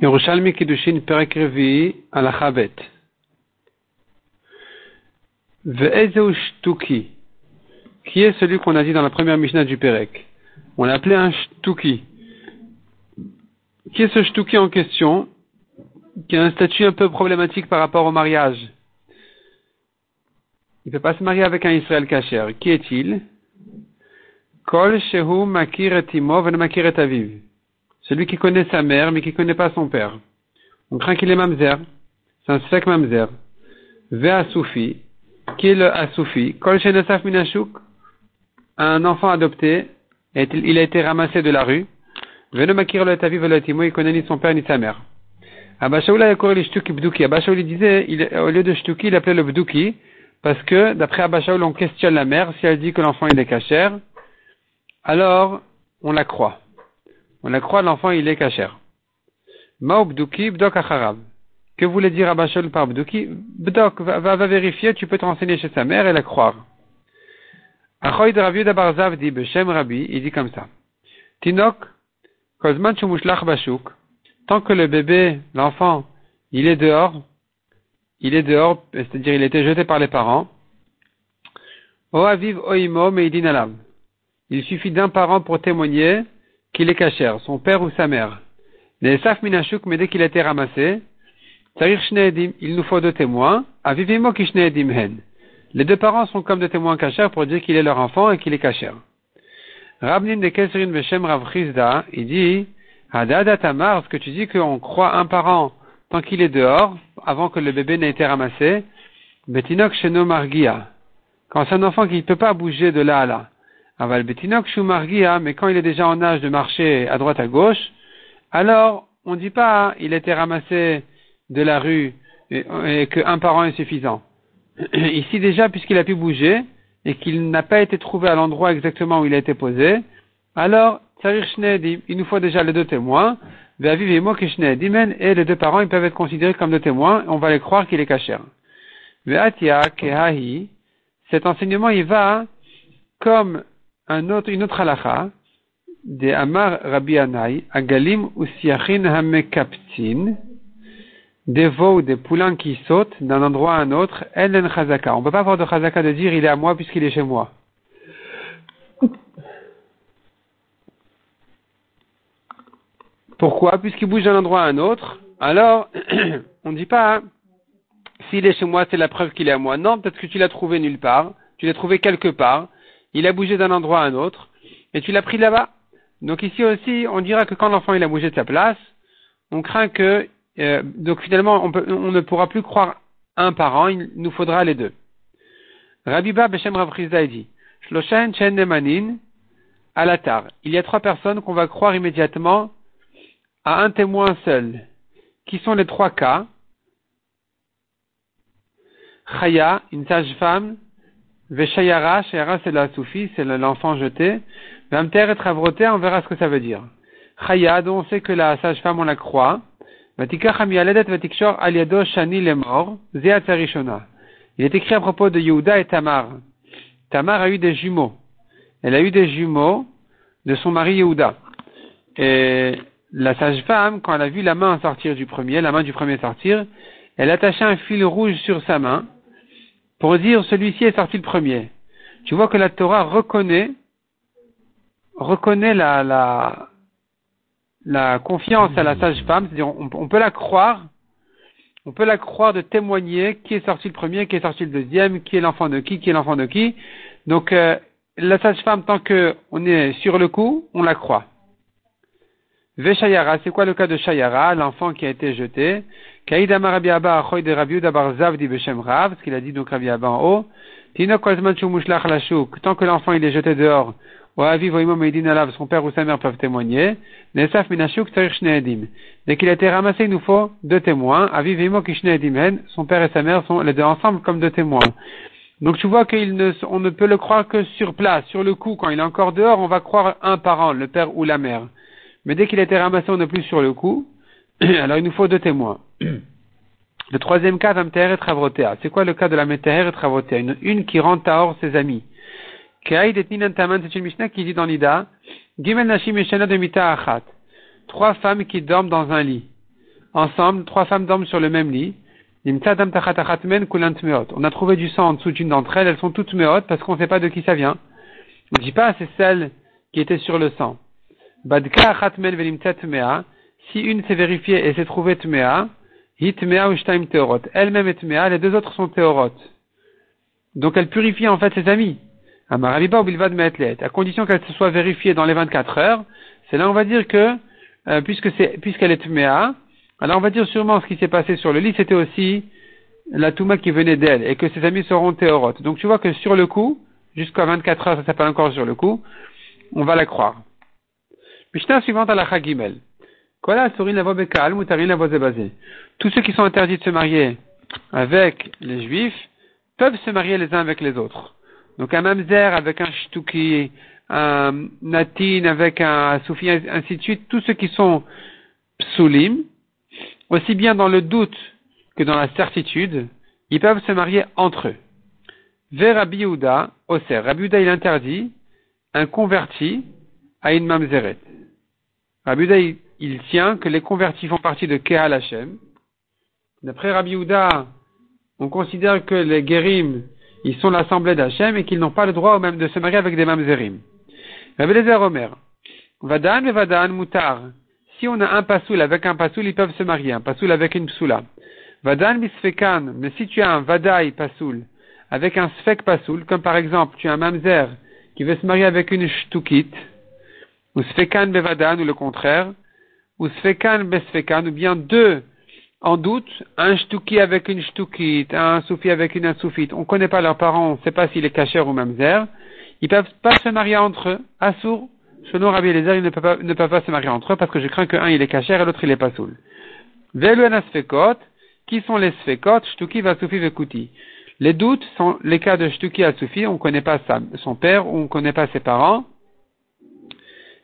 Yerushalmi Kiddushin Perek Revi Alachabet. Ve'ezeu Shtuki. Qui est celui qu'on a dit dans la première Mishnah du Perek On l'a appelé un Shtuki. Qui est ce Shtuki en question? Qui a un statut un peu problématique par rapport au mariage. Il ne peut pas se marier avec un Israël Kacher. Qui est-il? Kol Shehu Makir et Aviv celui qui connaît sa mère, mais qui ne connaît pas son père. On craint qu'il est mamzer. C'est un sfek mamzer. Ve Asoufi. Qui est le Asoufi? Kol Shenasaf Minashuk? Un enfant adopté. Il a été ramassé de la rue. Veno Makir le Tavi Velotimo. Il connaît ni son père ni sa mère. Abashaoula a couru les Shtuki Bdouki. Abashaouli disait, au lieu de Shtuki, il appelait le Bdouki. Parce que, d'après Abashaoul, on questionne la mère. Si elle dit que l'enfant il est cachère, alors, on la croit. On croit, l'enfant, il est kacher. Maubduki, bdok acharab. Que voulait dire Abashol par bduki? Bdok, va, vérifier, tu peux te renseigner chez sa mère et la croire. Achoy de Rav Barzav dit Beshem Rabbi, il dit comme ça. Tinok, kozman shumushlach bashuk. Tant que le bébé, l'enfant, il est dehors, il est dehors, c'est-à-dire il été jeté par les parents. O aviv oimo meidin alam. Il suffit d'un parent pour témoigner qu'il est cachère, son père ou sa mère. Mais dès qu'il a été ramassé, il nous faut deux témoins, hen. Les deux parents sont comme deux témoins cachers pour dire qu'il est leur enfant et qu'il est cachère. Rabnin de Kesrin Beshem Rav il dit, Hadada Tamar, ce que tu dis qu'on croit un parent tant qu'il est dehors, avant que le bébé n'ait été ramassé, Betinok Sheno Margia. Quand c'est un enfant qui ne peut pas bouger de là à là. Aval betinok shumargia, mais quand il est déjà en âge de marcher à droite à gauche, alors on ne dit pas il a été ramassé de la rue et, qu'un parent est suffisant. Ici déjà, puisqu'il a pu bouger et qu'il n'a pas été trouvé à l'endroit exactement où il a été posé, alors il nous faut déjà les deux témoins, et les deux parents ils peuvent être considérés comme deux témoins, on va les croire qu'il est caché. Cet enseignement il va comme un autre, une autre halakha, de Amar Rabbi Anai, Agalim Usiachin Hamekaptin, des veaux des poulains qui sautent d'un endroit à un autre, Ellen Chazaka. On ne peut pas avoir de Chazaka de dire il est à moi puisqu'il est chez moi. Pourquoi? Puisqu'il bouge d'un endroit à un autre, alors on ne dit pas s'il est chez moi, c'est la preuve qu'il est à moi. Non, peut-être que tu l'as trouvé nulle part, tu l'as trouvé quelque part, il a bougé d'un endroit à un autre, et tu l'as pris là-bas. Donc ici aussi, on dira que quand l'enfant il a bougé de sa place, on craint que, euh, donc finalement, on, ne pourra plus croire un parent, il nous faudra les deux. Rabiba Beshem Rav dit, Shloshen Chen Nemanin, Alatar. Il y a trois personnes qu'on va croire immédiatement à un témoin seul. Qui sont les trois cas? Chaya, une sage femme, Veshayara, Shayara c'est la Soufi, c'est l'enfant jeté. Vamter et Travroté, on verra ce que ça veut dire. Chayad, on sait que la sage-femme, on la croit. Vatika Chamialedet Vatikshor Aliado Shani les morts, Zéat Il est écrit à propos de Yehuda et Tamar. Tamar a eu des jumeaux. Elle a eu des jumeaux de son mari Yehuda. Et la sage-femme, quand elle a vu la main sortir du premier, la main du premier sortir, elle attachait un fil rouge sur sa main pour dire celui-ci est sorti le premier. Tu vois que la Torah reconnaît, reconnaît la, la, la confiance à la sage-femme, c'est-à-dire on, peut la croire, on peut la croire de témoigner qui est sorti le premier, qui est sorti le deuxième, qui est l'enfant de qui, qui est l'enfant de qui. Donc euh, la sage-femme, tant qu'on est sur le coup, on la croit. Veshayara, c'est quoi le cas de Shayara, l'enfant qui a été jeté? Kaïda Rabbi Abba Achoy de Rabbi Udabar Zavdi Beshem Rav, ce qu'il a dit donc Rabbi Abba en haut. Tino Kozman Shumushlach Lashuk, tant que l'enfant il est jeté dehors, ou Aviv Oimo Meidin Alav, son père ou sa mère peuvent témoigner. Nesaf Minashuk Tzarich Shneedim. Dès qu'il a été ramassé, il nous faut deux témoins. Aviv Oimo Kishneedim son père et sa mère sont les deux ensemble comme deux témoins. Donc tu vois qu'on ne, on ne peut le croire que sur place, sur le coup, quand il est encore dehors, on va croire un parent, le père ou la mère. Mais dès qu'il a été ramassé, on n'est plus sur le coup. Alors il nous faut deux témoins. Le troisième cas, Vamteher et Travarotea. C'est quoi le cas de la Meteher et Travarotea une, une qui rend Tahor ses amis. Kaïd et c'est une Mishnah qui dit dans l'Ida. Trois femmes qui dorment dans un lit. ensemble, trois femmes dorment sur le même lit. On a trouvé du sang en dessous d'une d'entre elles, elles sont toutes meot parce qu'on ne sait pas de qui ça vient. On ne dit pas c'est celle qui était sur le sang. Si une s'est vérifiée et s'est trouvée tmea, hitmea ou shtaim teorot. Elle-même est tmea, les deux autres sont théorot. Donc elle purifie en fait ses amis. Amarabiba ou bilvad À condition qu'elle se soit vérifiée dans les 24 heures, c'est là on va dire que, euh, puisque c'est, puisqu'elle est tmea, alors on va dire sûrement ce qui s'est passé sur le lit, c'était aussi la touma qui venait d'elle, et que ses amis seront théorot. Donc tu vois que sur le coup, jusqu'à 24 heures, ça s'appelle encore sur le coup, on va la croire. Mishnah suivante à la Chagimel. Tous ceux qui sont interdits de se marier avec les juifs peuvent se marier les uns avec les autres. Donc un mamzer avec un shtuki, un natin avec un soufi, ainsi de suite, tous ceux qui sont psulim, aussi bien dans le doute que dans la certitude, ils peuvent se marier entre eux. Vers Rabbi Yehuda, Oser. Rabbi Yehuda, il interdit un converti à une mamzeret. Rabbi Yehuda, il, tient que les convertis font partie de Kehal Hashem. D'après Rabbi Yehuda, on considère que les guérim, ils sont l'assemblée d'Hachem et qu'ils n'ont pas le droit même de se marier avec des mamzerim. Rabbi Lezer Omer, Vadan et Vadan mutar. Si on a un pasoul avec un pasoul, ils peuvent se marier. Un pasoul avec une psoula. Vadan misfekan. Mais si tu as un vadai pasoul avec un sfek pasoul, comme par exemple tu as un mamzer qui veut se marier avec une shtukit, ou sfekan bevadan, ou le contraire, ou sfekan besfekan, ou bien deux en doute, un shtuki avec une shtukit, un soufi avec une soufite, on ne connaît pas leurs parents, on ne sait pas s'il est kacher ou mamzer, ils peuvent pas se marier entre eux, assour, selon Rabbi ils ne peuvent, pas, ne peuvent pas se marier entre eux parce que je crains qu'un il est kacher et l'autre il est pas soul. Veluana sfekot, qui sont les sfekot, shtuki, vasoufi, vekuti. Les doutes sont les cas de shtuki à soufi, on ne connaît pas son père, on ne connaît pas ses parents.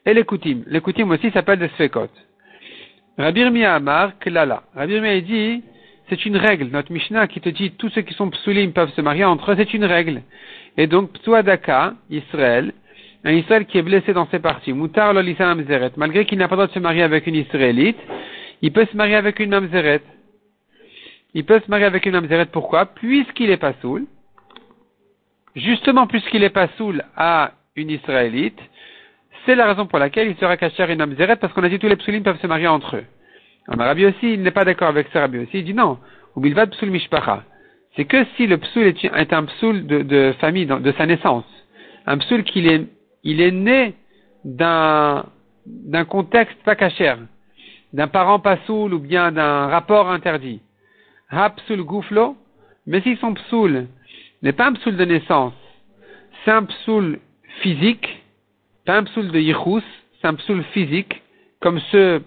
Et les kutim. Les kutim aussi s'appellent des sfekot. Rabbi Mia Amar, Klala. Rabbi Mia dit, c'est une règle. Notre Mishnah qui te dit tous ceux qui sont psulim peuvent se marier entre eux, c'est une règle. Et donc, Psuadaka, Israël, un Israël qui est blessé dans ses parties, Moutar l'Olisa Mamzeret, malgré qu'il n'a pas le droit de se marier avec une Israélite, il peut se marier avec une Mamzeret. Il peut se marier avec une Mamzeret, pourquoi? Puisqu'il est pas soul, justement puisqu'il est pas soul à une Israélite, c'est la raison pour laquelle il sera caché à une Mamzeret, parce qu'on a dit tous les psulim peuvent se marier entre eux. Alors, Rabbi aussi, il n'est pas d'accord avec ça, Rabbi aussi, il dit non, ou bilvad psul mishpacha. C'est que si le psoul est, un psoul de, famille, de sa naissance, un psoul qu'il est, il est né d'un, d'un contexte pas cachère, d'un parent pas soul ou bien d'un rapport interdit. Ha psoul gouflo, mais si son psoul n'est pas un psoul de naissance, c'est un psoul physique, pas un psoul de yichus, c'est un psoul physique, comme ce,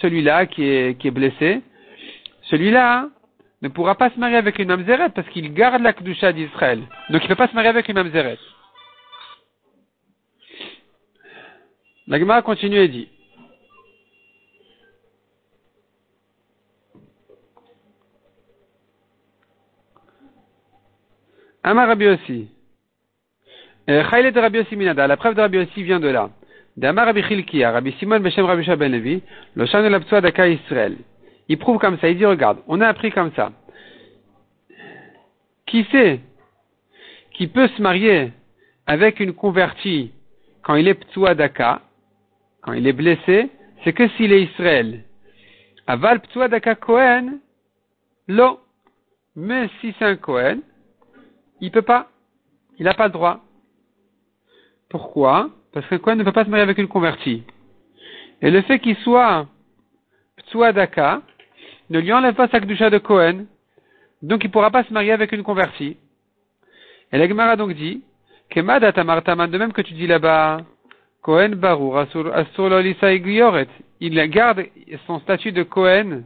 celui-là qui est, blessé. Celui-là ne pourra pas se marier avec une mamzeret parce qu'il garde la kedusha d'Israël. Donc il ne peut pas se marier avec une mamzeret. La Gemara continue et dit. Amar aussi. Chaylet de Rabbi aussi minada. La preuve de Rabbi aussi vient de là. D'Amar Rabbi Rabbi Beshem Rabbi Shaben Levi, la d'Aka Israël. Il prouve comme ça, il dit regarde, on a appris comme ça. Qui sait qui peut se marier avec une convertie quand il est ptsua daka, quand il est blessé, c'est que s'il est Israël. Aval ptsua daka Kohen, lo. Mais si c'est un Kohen, il peut pas. Il n'a pas le droit. Pourquoi? Parce que Kohen ne peut pas se marier avec une convertie. Et le fait qu'il soit ptsua daka ne lui enlève pas sa kdusha de Kohen. Donc il ne pourra pas se marier avec une convertie. Et l'Agmara donc dit, Kemada tamartaman, de même que tu dis là-bas, Kohen Barour, Asur il garde son statut de Kohen,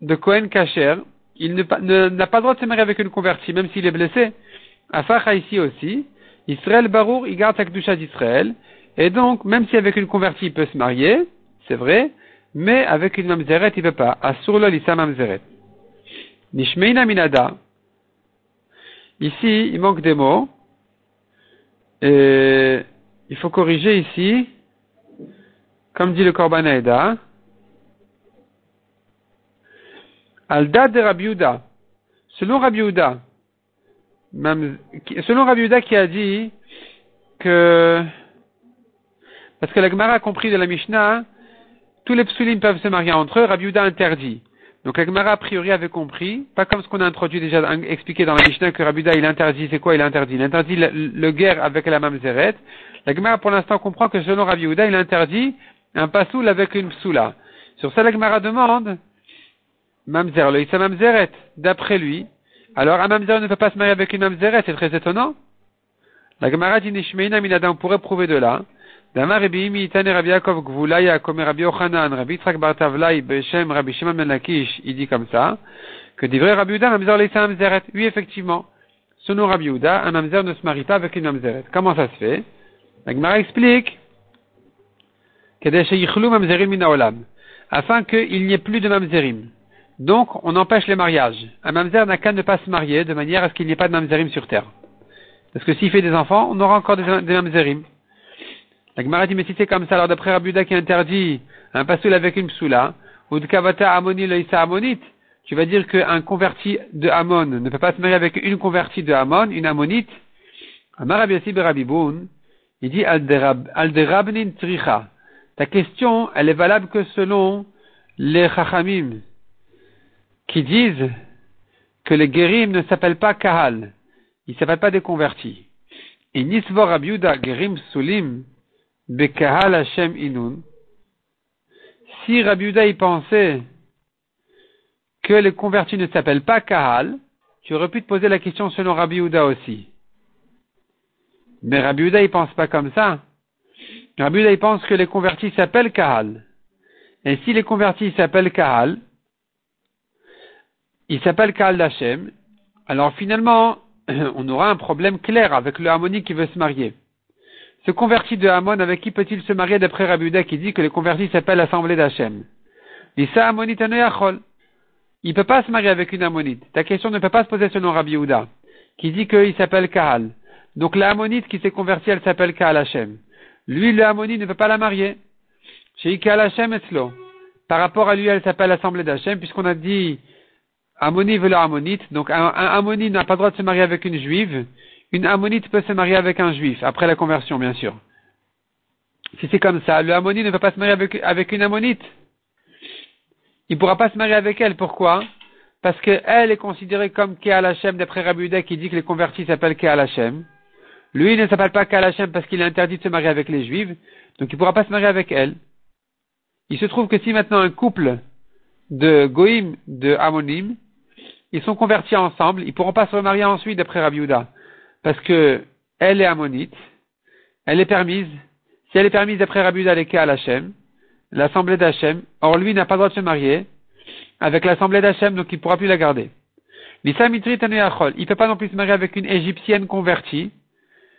de Kohen Kacher, il n'a pas le droit de se marier avec une convertie, même s'il est blessé. Afacha ici aussi, Israël Barour, il garde sa kedusha d'Israël, et donc, même si avec une convertie il peut se marier, c'est vrai, mais avec une mamzeret il ne peut pas. Asur lisa mamzeret. Nishmeina minada, Ici, il manque des mots. Il faut corriger ici, comme dit le Korban Aeda, Alda de Rabbi Selon Rabbi selon Rabbi qui a dit que, parce que la Gemara a compris de la Mishnah, tous les psulim peuvent se marier entre eux, Rabbi interdit. Donc la Gemara a priori avait compris, pas comme ce qu'on a introduit déjà, expliqué dans la Mishnah que Rabbi il interdit, c'est quoi il interdit? Il interdit le, guerre avec la mamzeret. La Gemara pour l'instant comprend que selon Rabbi il interdit un pasoul avec une psoula. Sur ça la Gemara demande, mamzer, le mamzeret, d'après lui, alors un mamzer ne peut pas se marier avec une mamzeret, c'est très étonnant. La Gemara dit Nishmeina Minada, on pourrait prouver de là. Damar Rabbi Imi Itane Rabbi Yaakov Gvulaya comme Rabbi Yochanan, Rabbi Yitzhak Bartavlai, Beshem Rabbi Shimon Ben Lakish, il dit comme ça, que vrai Rabbi Yehuda, mamzer leisa mamzeret. Oui, effectivement. Selon Rabbi Yehuda, un mamzer ne se marie pas avec une mamzeret. Comment ça se fait? La Gemara explique, afin qu'il n'y ait plus de mamzerim. Donc, on empêche les mariages. Un mamzer n'a qu'à ne pas se marier de manière à ce qu'il n'y ait pas de mamzerim sur terre. Parce que s'il fait des enfants, on aura encore des, mamzerim. La Gemara dit, mais si c'est comme ça, alors d'après Rabuda qui interdit un pasoul avec une psoula, ou de kavata amoni amonite, tu vas dire qu'un converti de Amon ne peut pas se marier avec une convertie de Amon, une Ammonite. Amar Berabiboun, il dit Alderabnin tricha. Ta question, elle est valable que selon les Chachamim, qui disent que les guérim ne s'appellent pas Kahal, ils ne s'appellent pas des convertis. Et Nisvor Rabiuda Gerim Sulim Bekahal Hashem Inun. Si Rabiuda y pensait que les convertis ne s'appellent pas Kahal, tu aurais pu te poser la question selon Rabbi aussi. Mais Rabbi Uda, il pense pas comme ça. Rabbi Uda, il pense que les convertis s'appellent Kahal. Et si les convertis s'appellent Kahal, ils s'appellent Kahal d'Hachem, alors finalement, on aura un problème clair avec le harmonique qui veut se marier. Ce converti de Hamon, avec qui peut-il se marier d'après Rabbi qui dit que les convertis s'appellent l'assemblée d'Hachem? Il ne peut pas se marier avec une Ammonite. Ta question ne peut pas se poser selon Rabbi Uda, qui dit qu'il s'appelle Kahal. Donc la Ammonite qui s'est convertie, elle s'appelle Kaal Hashem. Lui, le Ammonite ne peut pas la marier. Chez Kaal Hashem Etzlo. Par rapport à lui, elle s'appelle l'Assemblée d'Hachem, puisqu'on a dit Ammonite veut Ammonite. Donc un, un Ammonite n'a pas le droit de se marier avec une juive. Une Ammonite peut se marier avec un juif, après la conversion, bien sûr. Si c'est comme ça, le Ammonite ne peut pas se marier avec, une Ammonite. Il ne pourra pas se marier avec elle. Pourquoi? Parce qu'elle est considérée comme Keal Hashem d'après Rabbi qui dit que les convertis s'appellent Keal Hashem. Lui, il ne s'appelle pas Kalachem parce qu'il est interdit de se marier avec les Juifs, donc il ne pourra pas se marier avec elle. Il se trouve que si maintenant un couple de Goïm, de Amonim, ils sont convertis ensemble, ils ne pourront pas se remarier ensuite d'après Rabbi parce que elle est Ammonite, elle est permise, si elle est permise d'après Rabbi elle est Keal l'assemblée d'Hachem, or lui n'a pas le droit de se marier. Avec l'assemblée d'Hachem, donc il ne pourra plus la garder. L'Issa il ne peut pas non plus se marier avec une égyptienne convertie,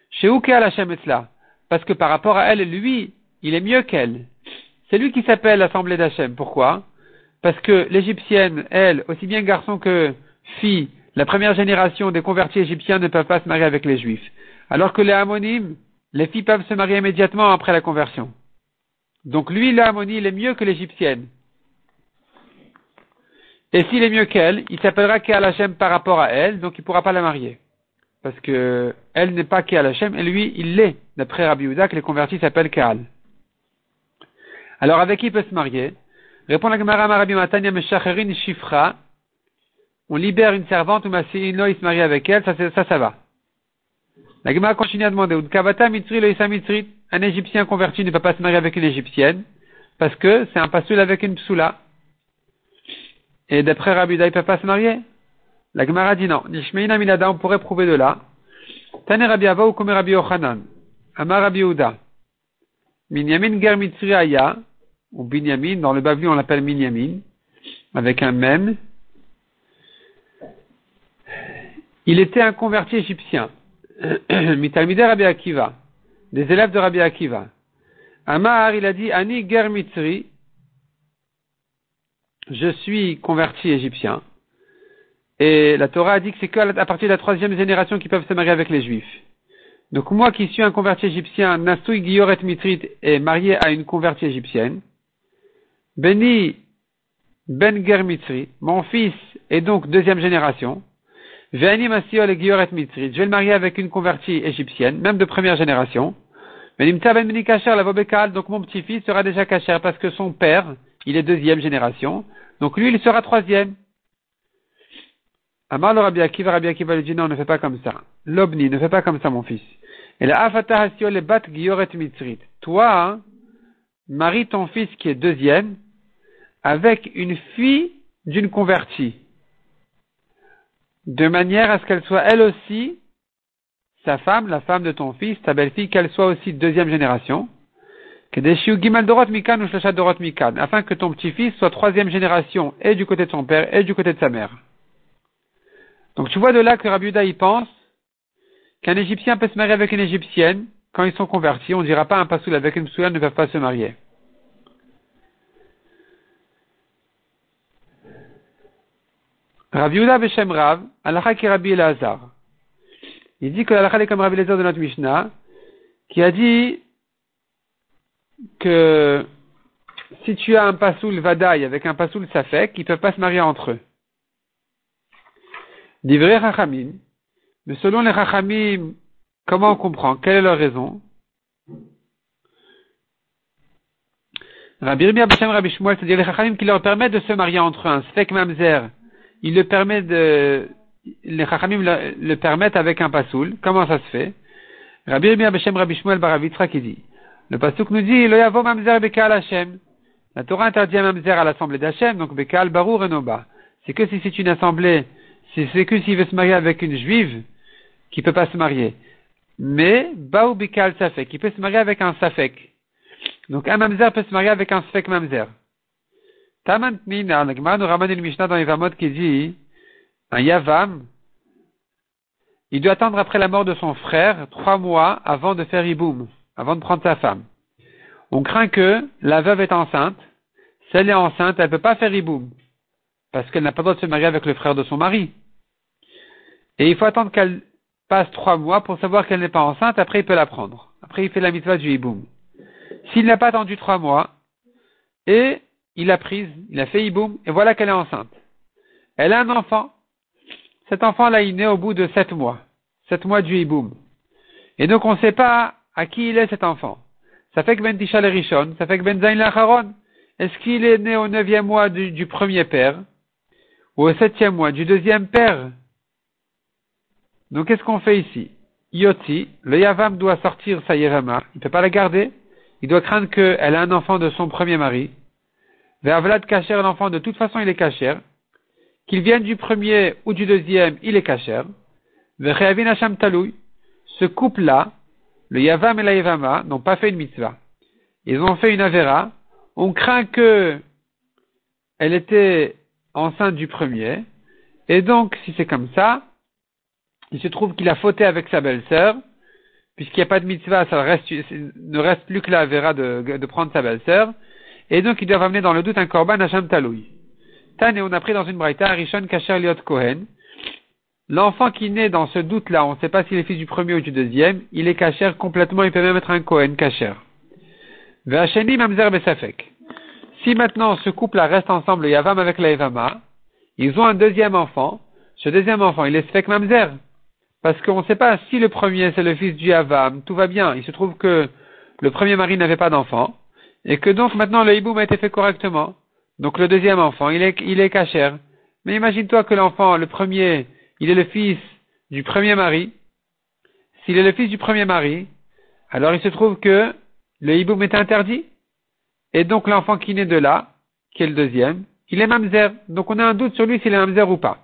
chez la Hashem là Parce que par rapport à elle, lui, il est mieux qu'elle. C'est lui qui s'appelle l'Assemblée d'Hachem. Pourquoi? Parce que l'Égyptienne, elle, aussi bien garçon que fille, la première génération des convertis égyptiens ne peuvent pas se marier avec les Juifs. Alors que les Ammonimes, les filles peuvent se marier immédiatement après la conversion. Donc lui, l'Ammonie, il est mieux que l'Égyptienne. Et s'il est mieux qu'elle, il s'appellera Kéal Hashem par rapport à elle, donc il ne pourra pas la marier parce que elle n'est pas Kéal Hashem, et lui, il l'est, d'après Rabbi Yehuda, que les convertis s'appellent Kéal. Alors, avec qui il peut se marier? Répond la Gemara Rabbi Matanya Meshacherin Shifra. On libère une servante ou Masino, il se marie avec elle, ça, ça, ça va. La Gemara continue à demander, Mitzri le Mitzri, un Égyptien converti ne peut pas se marier avec une Égyptienne, parce que c'est un pasoul avec une psoula. Et d'après Rabbi Yehuda, il ne peut pas se marier la Gemara dit non. Nishmeina minada, on pourrait prouver de là. Tane Rabbi Ava ou comme Rabbi Yochanan. Amar Rabbi Uda. Minyamin ger aya, ou Binyamin, dans le Bavli on l'appelle Minyamin, avec un même. Il était un converti égyptien. Mitalmide Rabbi Akiva. Des élèves de Rabbi Akiva. Amar, il a dit, Ani ger Je suis converti égyptien. Et la Torah a dit que c'est qu'à partir de la troisième génération qu'ils peuvent se marier avec les Juifs. Donc moi qui suis un converti égyptien, Nasoui Gioret Mitrit est marié à une convertie égyptienne. Beni Ben Ger mon fils est donc deuxième génération. Masiol et Gioret je vais le marier avec une convertie égyptienne, même de première génération. Venimta Ben Mini Kacher, la Vobekal, donc mon petit-fils sera déjà Kacher parce que son père, il est deuxième génération. Donc lui, il sera troisième. Amar Rabbi Akiva, Rabbi Akiva lui dit non, ne fais pas comme ça. L'obni, ne fais pas comme ça, mon fils. Et la Afata le Bat Gioret Mitzrit. Toi, hein, marie ton fils qui est deuxième avec une fille d'une convertie. De manière à ce qu'elle soit elle aussi sa femme, la femme de ton fils, ta belle-fille, qu'elle soit aussi deuxième génération. Afin que ton petit-fils soit troisième génération et du côté de son père et du côté de sa mère. Donc tu vois de là que Rabbi y pense qu'un Égyptien peut se marier avec une Égyptienne quand ils sont convertis. On ne dira pas un pasoul avec une psoula ne peuvent pas se marier. Rabbi Yehuda Beshem Rav, Allah ki Rabbi Elazar. Il dit que la est comme Rabbi Elazar de notre Mishnah, qui a dit que si tu as un pasoul vadaï avec un pasoul safek, ils ne peuvent pas se marier entre eux. Divrei Rachamim. Mais selon les Rachamim, comment on comprend? Quelle est leur raison? Rabbi Rabbi Shmuel, c'est-à-dire les Rachamim qui leur permettent de se marier entre eux, un Sfek Mamzer, il le permet de, les Chachamim le, permettent avec un pasoul. Comment ça se fait? Rabbi Rabbi Abeshem Rabbi Shmuel Baravitra qui dit, le pasouk nous dit, lo yavo mamzer bekal Hashem. La Torah interdit un mamzer à l'assemblée d'Hachem, donc bekal barur enoba. C'est que si c'est une assemblée c'est que s'il veut se marier avec une juive, qui peut pas se marier. Mais, Baou Bikal Safek, qui peut se marier avec un Safek. Donc, un Mamzer peut se marier avec un Safek Mamzer. Tamant Mina, nous ramène le Mishnah dans Evamot qui dit, un Yavam, il doit attendre après la mort de son frère trois mois avant de faire Iboum, avant de prendre sa femme. On craint que la veuve est enceinte, si elle est enceinte, elle ne peut pas faire Iboum, parce qu'elle n'a pas le droit de se marier avec le frère de son mari. Et il faut attendre qu'elle passe trois mois pour savoir qu'elle n'est pas enceinte, après il peut la prendre. Après il fait la mitzvah du hiboum. S'il n'a pas attendu trois mois, et il a prise, il a fait hiboum, et voilà qu'elle est enceinte. Elle a un enfant. Cet enfant-là, il naît au bout de sept mois. Sept mois du hiboum. Et donc on ne sait pas à qui il est cet enfant. Ça fait que Ben Tishal Rishon, ça fait que Ben Zain Lacharon. Est-ce qu'il est né au neuvième mois du, premier père, ou au septième mois du deuxième père? Donc qu'est-ce qu'on fait ici? Yoti, le Yavam doit sortir sa Yevama, il ne peut pas la garder, il doit craindre qu'elle ait un enfant de son premier mari. Ve'avlad Kacher, l'enfant de toute façon il est Kacher. Qu'il vienne du premier ou du deuxième, il est Kacher. Ve'cheavin Hasham Taloui, ce couple-là, le Yavam et la Yevama, n'ont pas fait une mitzvah. Ils ont fait une Avera. On craint que elle était enceinte du premier. Et donc, si c'est comme ça, il se trouve qu'il a fauté avec sa belle-sœur, puisqu'il n'y a pas de mitzvah, ça reste, ne reste plus que la vera de, de prendre sa belle-sœur, et donc il doit amener dans le doute un korban Hashem Taloui. Tan et on a pris dans une braïta Rishon Kasher Liot Kohen. L'enfant qui naît dans ce doute-là, on ne sait pas s'il est fils du premier ou du deuxième, il est Kasher complètement, il peut même être un Kohen Kasher. Ve'asheni Mamzer Besafek. Si maintenant ce couple-là reste ensemble, le Yavam avec la Evama, ils ont un deuxième enfant, ce deuxième enfant, il est Sfek Mamzer. Parce qu'on ne sait pas si le premier c'est le fils du Havam, tout va bien. Il se trouve que le premier mari n'avait pas d'enfant, et que donc maintenant le hiboum a été fait correctement. Donc le deuxième enfant, il est, il est cachère. Mais imagine-toi que l'enfant, le premier, il est le fils du premier mari. S'il est le fils du premier mari, alors il se trouve que le hiboum est interdit. Et donc l'enfant qui naît de là, qui est le deuxième, il est mamzer. Donc on a un doute sur lui s'il est mamzer ou pas.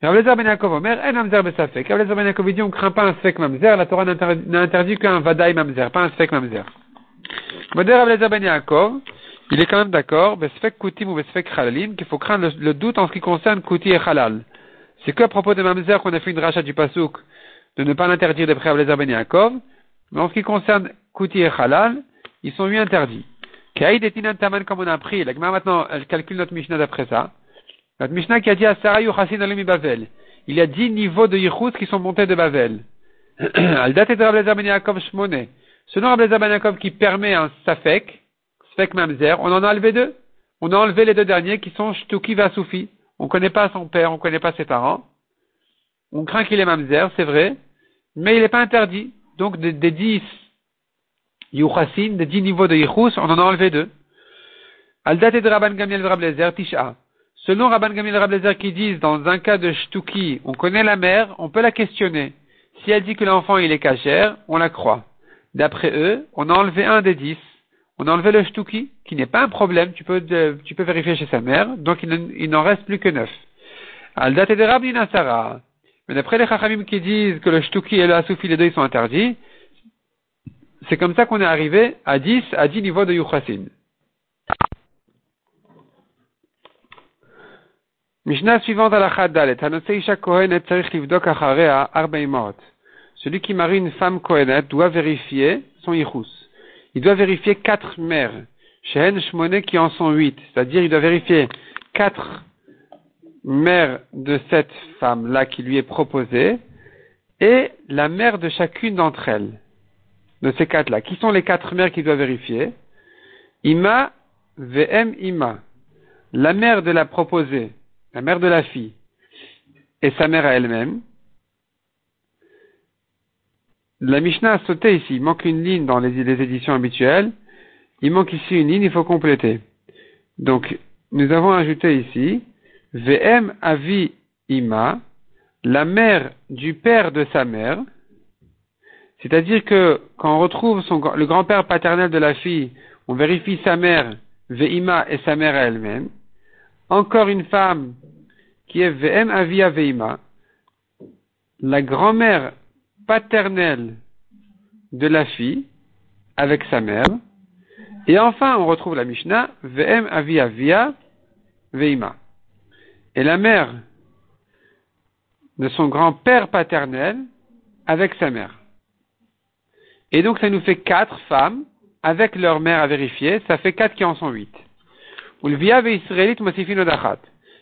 Rablezer ben Yaakov Omer, en mamzer besafek. Rablezer ben Yaakov dit, on craint pas un sfek mamzer, la Torah n'a interdit qu'un vadaï mamzer, pas un sfek mamzer. Ben il est quand même d'accord, besfek kutim ou besfek halalim, qu'il faut craindre le, doute en ce qui concerne kuti et halal. C'est qu'à propos de mamzer qu'on a fait une rachat du pasouk, de ne pas l'interdire d'après Rablezer ben Yaakov, mais en ce qui concerne kuti et halal, ils sont lui interdits. Kaïd et Taman comme on a appris, la maintenant, elle calcule notre Mishnah d'après ça. Notre Mishnah qui a dit à Sarayu Chassin Bavel. Il y a dix niveaux de Yichus qui sont montés de Bavel. Al date de Rabbi Ben Yaakov Shmone. Selon Rabbi Yaakov qui permet un Safek, Safek Mamzer, on en a enlevé deux. on a enlevé les deux derniers qui sont Shtuki Vasoufi. On ne connaît pas son père, on ne connaît pas ses parents. On craint qu'il est mamzer, c'est vrai, mais il n'est pas interdit. Donc des, dix yuchasin, des dix niveaux de yichus, on en a enlevé deux. Aldat et de Rabban Gamiel Rablezer, Tisha. Selon Rabban Gamiel Rablezer qui disent, dans un cas de shtuki, on connaît la mère, on peut la questionner. Si elle dit que l'enfant il est cachère, on la croit. D'après eux, on a enlevé un des dix. On a enlevé le shtuki, qui n'est pas un problème, tu peux, tu peux vérifier chez sa mère, donc il, n'en reste plus que neuf. Aldat et de Rabbi Nasara. Mais d'après les Chachamim qui disent que le shtuki et le Asoufi, les deux, ils sont interdits, c'est comme ça qu'on est arrivé à 10, à 10 niveaux de Yuchasin. Mishnah suivante à la Dalet. Celui qui marie une femme Kohenet doit vérifier son Yichus. Il doit vérifier quatre mères. Shehen Shmoné qui en sont huit. C'est-à-dire, il doit vérifier quatre mère de cette femme-là qui lui est proposée, et la mère de chacune d'entre elles, de ces quatre-là. Qui sont les quatre mères qu'il doit vérifier? Ima, VM, Ima. La mère de la proposée, la mère de la fille, et sa mère à elle-même. La Mishnah a sauté ici. Il manque une ligne dans les, éditions habituelles. Il manque ici une ligne, il faut compléter. Donc, nous avons ajouté ici VM avi ima, la mère du père de sa mère, c'est-à-dire que quand on retrouve le grand-père paternel de la fille, on vérifie sa mère, Veima et sa mère elle-même. Encore une femme qui est VM avia Veima, la grand-mère paternelle de la fille avec sa mère. Et enfin, on retrouve la Mishnah, VM avia via Veima et la mère de son grand-père paternel avec sa mère. Et donc ça nous fait quatre femmes avec leur mère à vérifier, ça fait quatre qui en sont huit.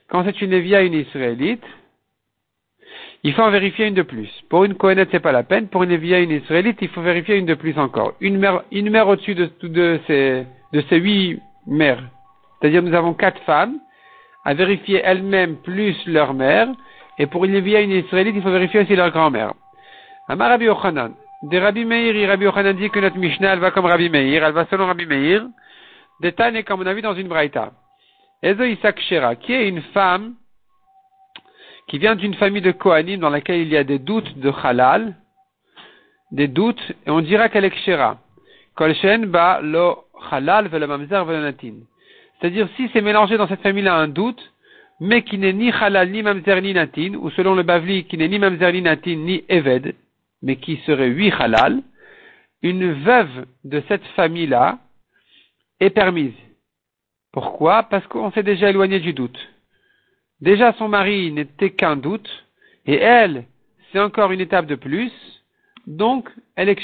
Quand c'est une Evia une Israélite, il faut en vérifier une de plus. Pour une Kohenet, c'est pas la peine. Pour une Evia une Israélite, il faut vérifier une de plus encore. Une mère, une mère au-dessus de, ces, de ces huit mères. C'est-à-dire, nous avons quatre femmes à vérifier elles-mêmes plus leur mère, et pour une vieille une Israélite, il faut vérifier aussi leur grand-mère. Amar Rabbi Yochanan. De Rabbi Meir, Rabbi Yochanan dit que notre Mishnah, elle va comme Rabbi Meir, elle va selon Rabbi Meir. Détail comme on a vu dans une braïta. Ezo Isak Shera, qui est une femme qui vient d'une famille de Kohanim dans laquelle il y a des doutes de halal, des doutes, et on dira qu'elle est Kshera. Ba lo halal. C'est-à-dire, si c'est mélangé dans cette famille-là un doute, mais qui n'est ni halal, ni mamzer, ni natin, ou selon le Bavli, qui n'est ni mamzer, ni natin, ni eved, mais qui serait oui halal, une veuve de cette famille-là est permise. Pourquoi? Parce qu'on s'est déjà éloigné du doute. Déjà son mari n'était qu'un doute, et elle, c'est encore une étape de plus, donc elle est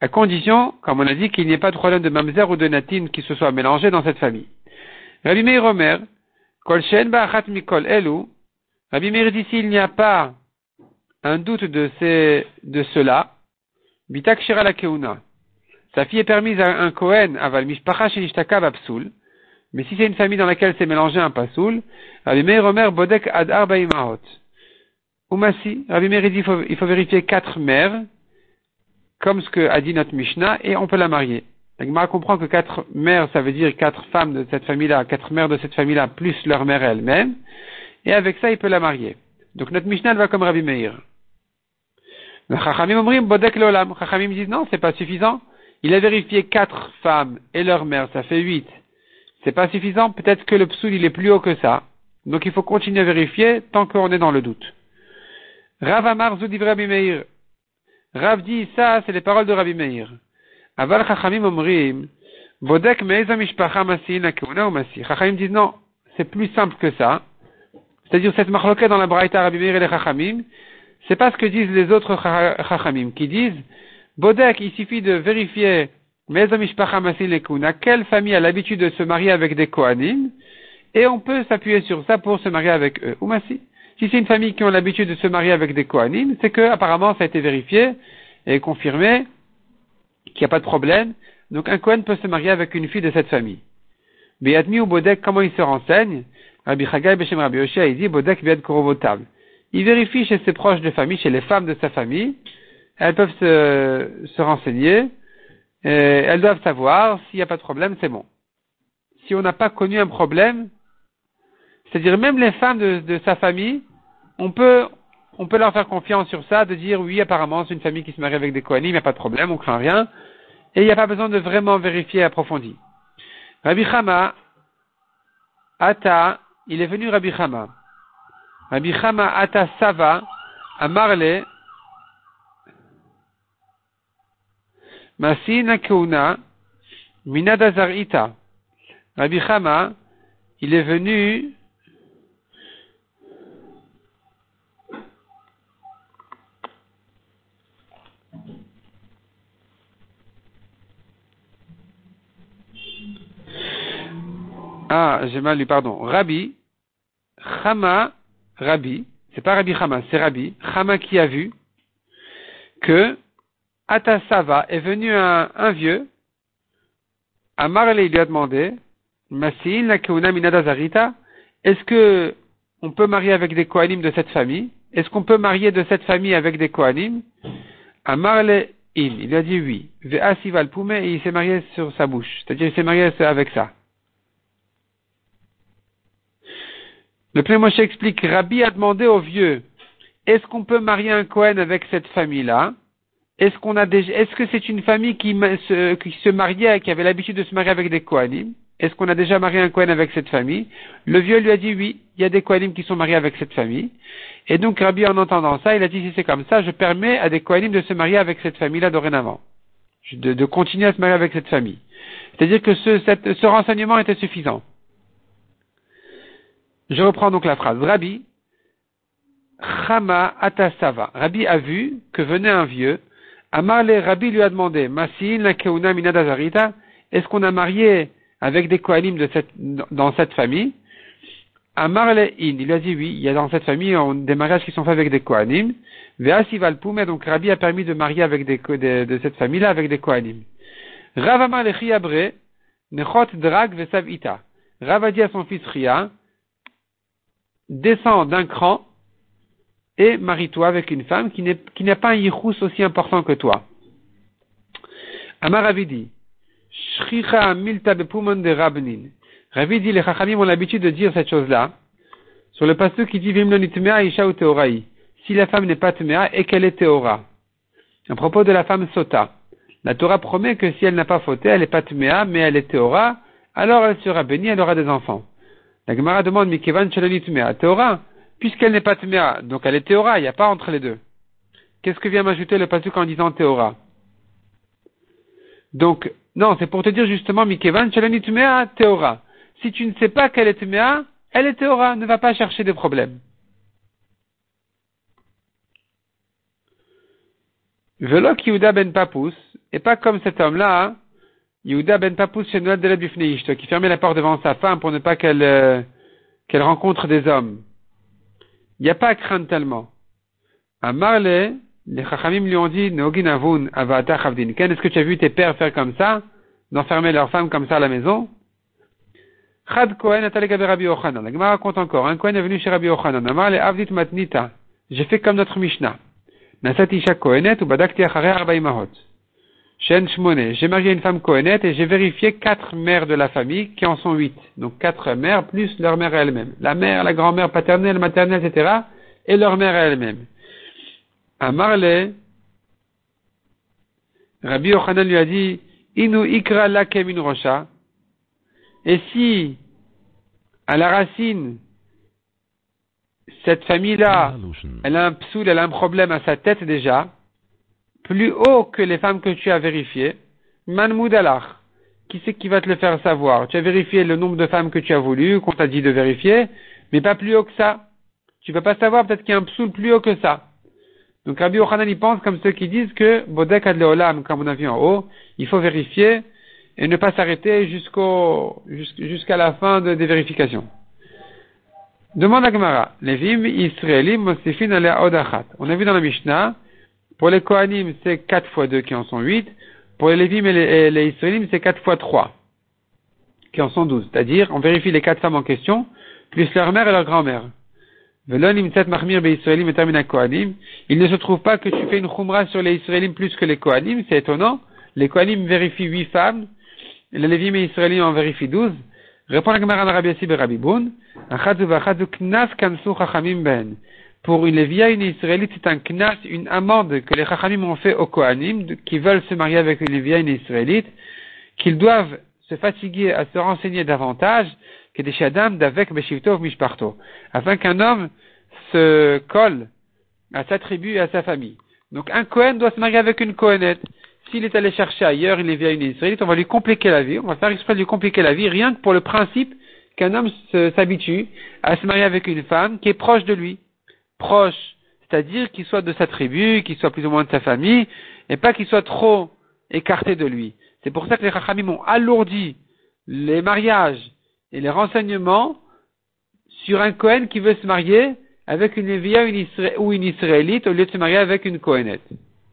à condition, comme on a dit, qu'il n'y ait pas de problème de mamzer ou de natine qui se soit mélangé dans cette famille. Rabbi Meir Omer, kol mikol elu, Rabbi Meir dit s'il n'y a pas un doute de cela, bitak shira la keuna. Sa fille est permise à un Kohen, aval mishpacha shenishtaka bapsul, mais si c'est une famille dans laquelle c'est mélangé un pasoul, Rabbi Meir Omer bodek ad arba imahot. Umasi, Rabbi Meir dit il faut, vérifier quatre mères, comme ce que a dit notre Mishnah, et on peut la marier. La comprend que quatre mères, ça veut dire quatre femmes de cette famille-là, quatre mères de cette famille-là, plus leur mère elle-même, et avec ça, il peut la marier. Donc notre Mishnah, elle va comme Rabbi Meir. Le Chachamim Bodek Lolam. Chachamim disent non, c'est pas suffisant. Il a vérifié quatre femmes et leur mère, ça fait huit. C'est pas suffisant, peut-être que le psoul, il est plus haut que ça. Donc il faut continuer à vérifier tant qu'on est dans le doute. Rav Amar Rabbi Meir. Rav dit, ça, c'est les paroles de Rabbi Meir. Aval Chachamim omrim, Bodek mishpacha masi. Chachamim dit, non, c'est plus simple que ça. C'est-à-dire, cette marloquette dans la Braïta Rabbi Meir et les Chachamim, c'est pas ce que disent les autres Chachamim, qui disent, Bodek, il suffit de vérifier lekuna, quelle famille a l'habitude de se marier avec des Kohanim, et on peut s'appuyer sur ça pour se marier avec eux. Ou masi. Si c'est une famille qui ont l'habitude de se marier avec des Kohanim, c'est que apparemment ça a été vérifié et confirmé qu'il n'y a pas de problème. Donc un Kohen peut se marier avec une fille de cette famille. Be'atmi ou Bodek, comment il se renseigne Rabbi Chagai Beshem Rabbi Yoshia, il dit Bodek Be'at Korovotav. Il vérifie chez ses proches de famille, chez les femmes de sa famille, elles peuvent se, se renseigner, et elles doivent savoir, s'il n'y a pas de problème, c'est bon. Si on n'a pas connu un problème, c'est-à-dire même les femmes de, de sa famille, on peut, on peut leur faire confiance sur ça, de dire oui, apparemment, c'est une famille qui se marie avec des Kohanim, il n'y a pas de problème, on craint rien, et il n'y a pas besoin de vraiment vérifier approfondi. Rabbi Chama, Ata, il est venu Rabbi Chama. Rabbi Chama Ata Sava, à Marle, Masina Keuna, Minadazar Ita. Rabbi Chama, il est venu Ah, j'ai mal lu, pardon. Rabbi, Chama, Rabbi, c'est pas Rabbi Chama, c'est Rabbi, Chama qui a vu que Atasava est venu un, vieux, Amarle il lui a demandé, est-ce que on peut marier avec des Kohanim de cette famille? Est-ce qu'on peut marier de cette famille avec des Kohanim? Amarle il, il a dit oui. Ve'asival et il s'est marié sur sa bouche. C'est-à-dire, il s'est marié avec ça. Le Père Moshe explique, Rabbi a demandé au vieux, est-ce qu'on peut marier un Kohen avec cette famille-là? Est-ce qu'on a déjà, est-ce que c'est une famille qui, se, qui se mariait, qui avait l'habitude de se marier avec des Kohanim? Est-ce qu'on a déjà marié un Kohen avec cette famille? Le vieux lui a dit oui, il y a des Kohanim qui sont mariés avec cette famille. Et donc Rabbi, en entendant ça, il a dit si c'est comme ça, je permets à des Kohanim de se marier avec cette famille-là dorénavant. De, continuer à se marier avec cette famille. C'est-à-dire que ce, ce renseignement était suffisant. Je reprends donc la phrase. Rabbi, Chama Atasava. Rabbi a vu que venait un vieux. Amarle, Rabbi lui a demandé, est-ce qu'on a marié avec des kohanim dans cette famille? Amarle in, il a dit oui, il y a dans cette famille des mariages qui sont faits avec des kohanim. Donc Rabbi a permis de marier avec de, cette famille-là avec des kohanim. Rav Amar le nechot drag vesav ita. Rav a dit à son fils Ria, descends d'un cran et marie-toi avec une femme qui n'a pas un yichus aussi important que toi. Amar Ravidi, Shricha milta de rabnin. Ravidi, les chachamim ont l'habitude de dire cette chose-là, sur le passage qui dit Vimlonitmea isha ou teoraï. Si la femme n'est pas tmea et qu'elle est théora. À propos de la femme sota. La Torah promet que si elle n'a pas fauté, elle n'est pas tmea, mais elle est théora, alors elle sera bénie, elle aura des enfants. La Gemara demande, Mikevan Shaloni Tumea, Théora, puisqu'elle n'est pas Tumea, donc elle est Théora, il n'y a pas entre les deux. Qu'est-ce que vient m'ajouter le pasuk en disant Théora? Donc, non, c'est pour te dire justement, Mikevan Shaloni Tumea, Théora. Si tu ne sais pas qu'elle est Tumea, elle est Théora, ne va pas chercher des problèmes. Velo Kiuda ben Papus, et pas comme cet homme-là, hein, Yehuda ben Papous chez Noël de qui fermait la porte devant sa femme pour ne pas qu'elle euh, qu'elle rencontre des hommes. Il n'y a pas à craindre tellement. À Marley, les Chachamim lui ont dit, Nogin avun avata chavdin. Est-ce que tu as vu tes pères faire comme ça, d'enfermer leurs femmes comme ça à la maison? Chad Kohen atalegabe Rabbi Ochanan. La Gemara raconte encore. Un Kohen est venu chez Rabbi Ochanan. Amar le avdit matnita. J'ai fait comme notre Mishnah. Nasat isha Kohenet ou badakti achare arba imahot. Shen j'ai marié une femme Kohenet et j'ai vérifié quatre mères de la famille qui en sont huit. Donc quatre mères plus leur mère elle-même. La mère, la grand-mère paternelle, maternelle, etc. et leur mère elle-même. À Marley, Rabbi Yochanan lui a dit, Inu ikra lakemin rocha. Et si, à la racine, cette famille-là, elle a un psoul, elle a un problème à sa tête déjà, plus haut que les femmes que tu as vérifiées, Manmoud Allah. Qui c'est qui va te le faire savoir? Tu as vérifié le nombre de femmes que tu as voulu, qu'on t'a dit de vérifier, mais pas plus haut que ça. Tu vas pas savoir, peut-être qu'il y a un psoul plus haut que ça. Donc Rabbi Ochanan, il pense comme ceux qui disent que Bodek Adleolam, comme on a vu en haut, il faut vérifier et ne pas s'arrêter jusqu'au, jusqu'à la fin de, des vérifications. Demande à Gemara. Levim Odachat. On a vu dans la Mishnah pour les Kohanim, c'est 4 fois 2 qui en sont 8. Pour les Lévim et les, les Israélim, c'est 4 fois 3. qui en sont douze. C'est-à-dire, on vérifie les quatre femmes en question, plus leur mère et leur grand-mère. Il ne se trouve pas que tu fais une khumra sur les Israélim plus que les Kohanim, c'est étonnant. Les Kohanim vérifient huit femmes, les Lévim et Israélim en vérifient douze. Répond la Gemara Rabbi Yassi chachamim ben. Pour une Lévia, une Israélite, c'est un knas, une amende que les chachamim ont fait aux Kohanim, qui veulent se marier avec une Lévia, une Israélite, qu'ils doivent se fatiguer à se renseigner davantage, que des shadam d'avec Beshivtov Mishparto, afin qu'un homme se colle à sa tribu et à sa famille. Donc un Kohen doit se marier avec une Kohenette. S'il est allé chercher ailleurs il est via une Israélite, on va lui compliquer la vie, on va faire exprès de lui compliquer la vie, rien que pour le principe qu'un homme s'habitue à se marier avec une femme qui est proche de lui. Proche, c'est-à-dire qu'il soit de sa tribu, qu'il soit plus ou moins de sa famille, et pas qu'il soit trop écarté de lui. C'est pour ça que les Chachamim ont alourdi les mariages et les renseignements sur un Cohen qui veut se marier avec une Lévia ou une Israélite au lieu de se marier avec une Cohenette.